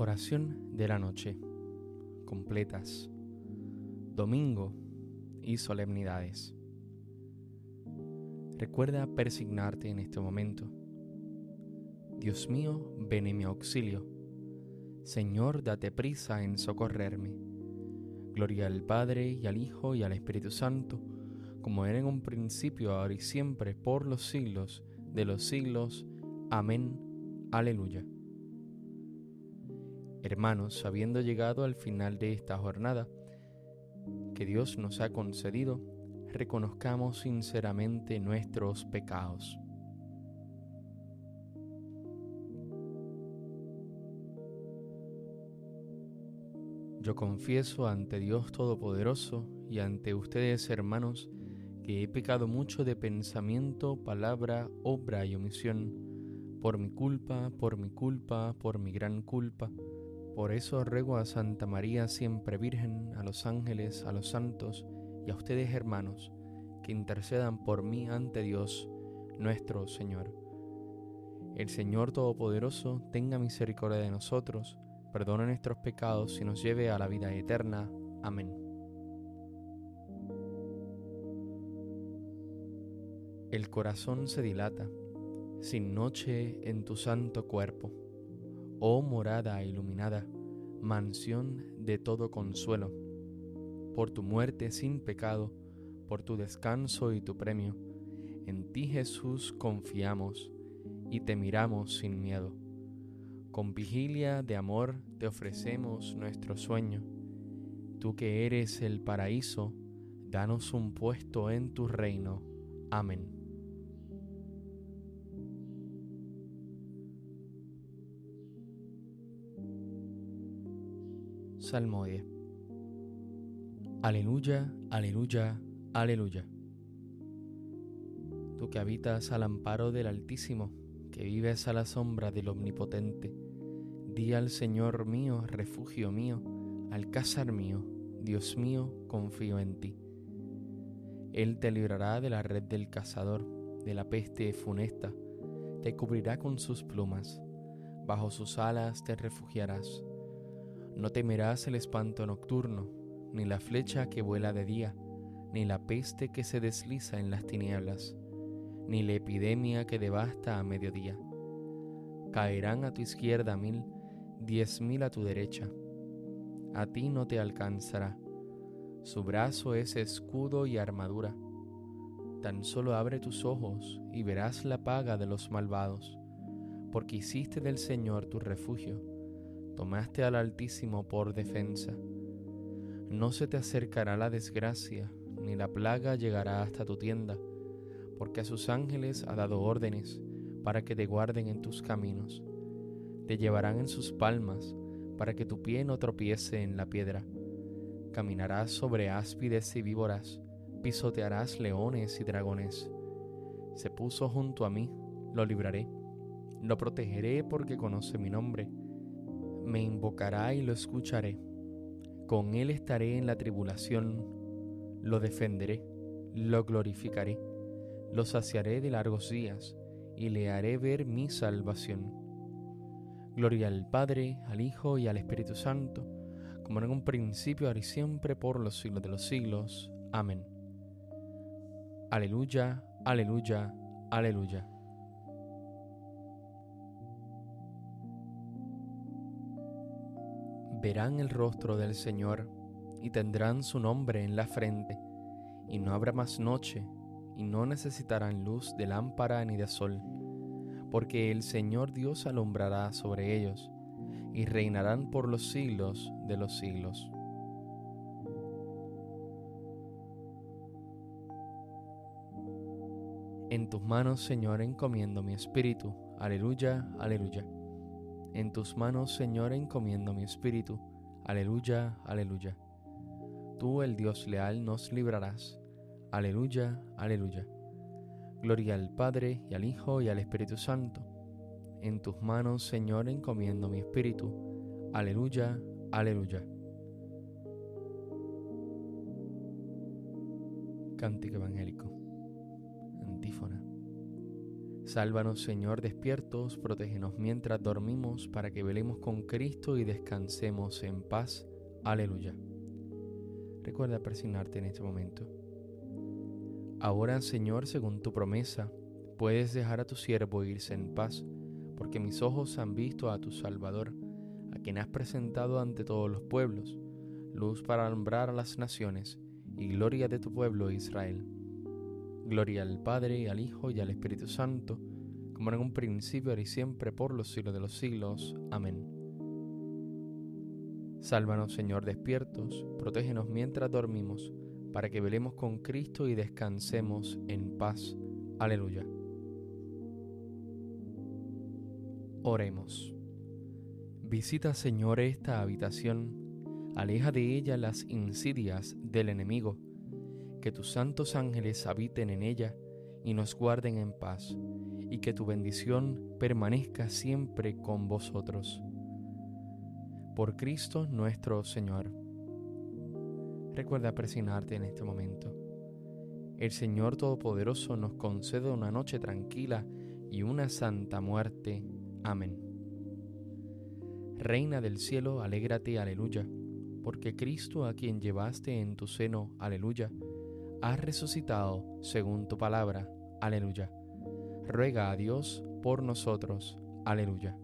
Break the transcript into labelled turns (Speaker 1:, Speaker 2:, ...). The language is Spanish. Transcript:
Speaker 1: Oración de la noche. Completas. Domingo y solemnidades. Recuerda persignarte en este momento. Dios mío, ven en mi auxilio. Señor, date prisa en socorrerme. Gloria al Padre y al Hijo y al Espíritu Santo, como era en un principio, ahora y siempre, por los siglos de los siglos. Amén. Aleluya. Hermanos, habiendo llegado al final de esta jornada que Dios nos ha concedido, reconozcamos sinceramente nuestros pecados. Yo confieso ante Dios Todopoderoso y ante ustedes, hermanos, que he pecado mucho de pensamiento, palabra, obra y omisión, por mi culpa, por mi culpa, por mi gran culpa por eso ruego a Santa María siempre Virgen, a los ángeles, a los santos y a ustedes hermanos, que intercedan por mí ante Dios nuestro Señor. El Señor Todopoderoso tenga misericordia de nosotros, perdone nuestros pecados y nos lleve a la vida eterna. Amén. El corazón se dilata, sin noche en tu santo cuerpo oh morada iluminada, mansión de todo consuelo, por tu muerte sin pecado, por tu descanso y tu premio, en ti Jesús confiamos y te miramos sin miedo. Con vigilia de amor te ofrecemos nuestro sueño. Tú que eres el paraíso, danos un puesto en tu reino. Amén. Salmo 10. Aleluya, aleluya, aleluya. Tú que habitas al amparo del Altísimo, que vives a la sombra del Omnipotente, di al Señor mío, refugio mío, alcázar mío, Dios mío, confío en ti. Él te librará de la red del cazador, de la peste funesta, te cubrirá con sus plumas, bajo sus alas te refugiarás no temerás el espanto nocturno, ni la flecha que vuela de día, ni la peste que se desliza en las tinieblas, ni la epidemia que devasta a mediodía. Caerán a tu izquierda mil, diez mil a tu derecha. A ti no te alcanzará. Su brazo es escudo y armadura. Tan solo abre tus ojos y verás la paga de los malvados, porque hiciste del Señor tu refugio tomaste al Altísimo por defensa. No se te acercará la desgracia, ni la plaga llegará hasta tu tienda, porque a sus ángeles ha dado órdenes para que te guarden en tus caminos. Te llevarán en sus palmas, para que tu pie no tropiece en la piedra. Caminarás sobre áspides y víboras, pisotearás leones y dragones. Se puso junto a mí, lo libraré, lo protegeré porque conoce mi nombre me invocará y lo escucharé. Con él estaré en la tribulación, lo defenderé, lo glorificaré, lo saciaré de largos días y le haré ver mi salvación. Gloria al Padre, al Hijo y al Espíritu Santo, como en un principio, ahora y siempre, por los siglos de los siglos. Amén. Aleluya, aleluya, aleluya. Verán el rostro del Señor y tendrán su nombre en la frente, y no habrá más noche, y no necesitarán luz de lámpara ni de sol, porque el Señor Dios alumbrará sobre ellos, y reinarán por los siglos de los siglos. En tus manos, Señor, encomiendo mi espíritu. Aleluya, aleluya. En tus manos, Señor, encomiendo mi espíritu. Aleluya, aleluya. Tú, el Dios leal, nos librarás. Aleluya, aleluya. Gloria al Padre, y al Hijo, y al Espíritu Santo. En tus manos, Señor, encomiendo mi espíritu. Aleluya, aleluya. Cántico evangélico. Antífona. Sálvanos, Señor, despiertos, protégenos mientras dormimos, para que velemos con Cristo y descansemos en paz. Aleluya. Recuerda persignarte en este momento. Ahora, Señor, según tu promesa, puedes dejar a tu siervo irse en paz, porque mis ojos han visto a tu Salvador, a quien has presentado ante todos los pueblos, luz para alumbrar a las naciones y gloria de tu pueblo Israel. Gloria al Padre, y al Hijo, y al Espíritu Santo, como en un principio, ahora y siempre, por los siglos de los siglos. Amén. Sálvanos, Señor, despiertos, protégenos mientras dormimos, para que velemos con Cristo y descansemos en paz. Aleluya. Oremos. Visita, Señor, esta habitación, aleja de ella las insidias del enemigo que tus santos ángeles habiten en ella y nos guarden en paz, y que tu bendición permanezca siempre con vosotros. Por Cristo nuestro Señor. Recuerda presionarte en este momento. El Señor Todopoderoso nos concede una noche tranquila y una santa muerte. Amén. Reina del cielo, alégrate, aleluya, porque Cristo a quien llevaste en tu seno, aleluya, has resucitado según tu palabra. Aleluya. Ruega a Dios por nosotros. Aleluya.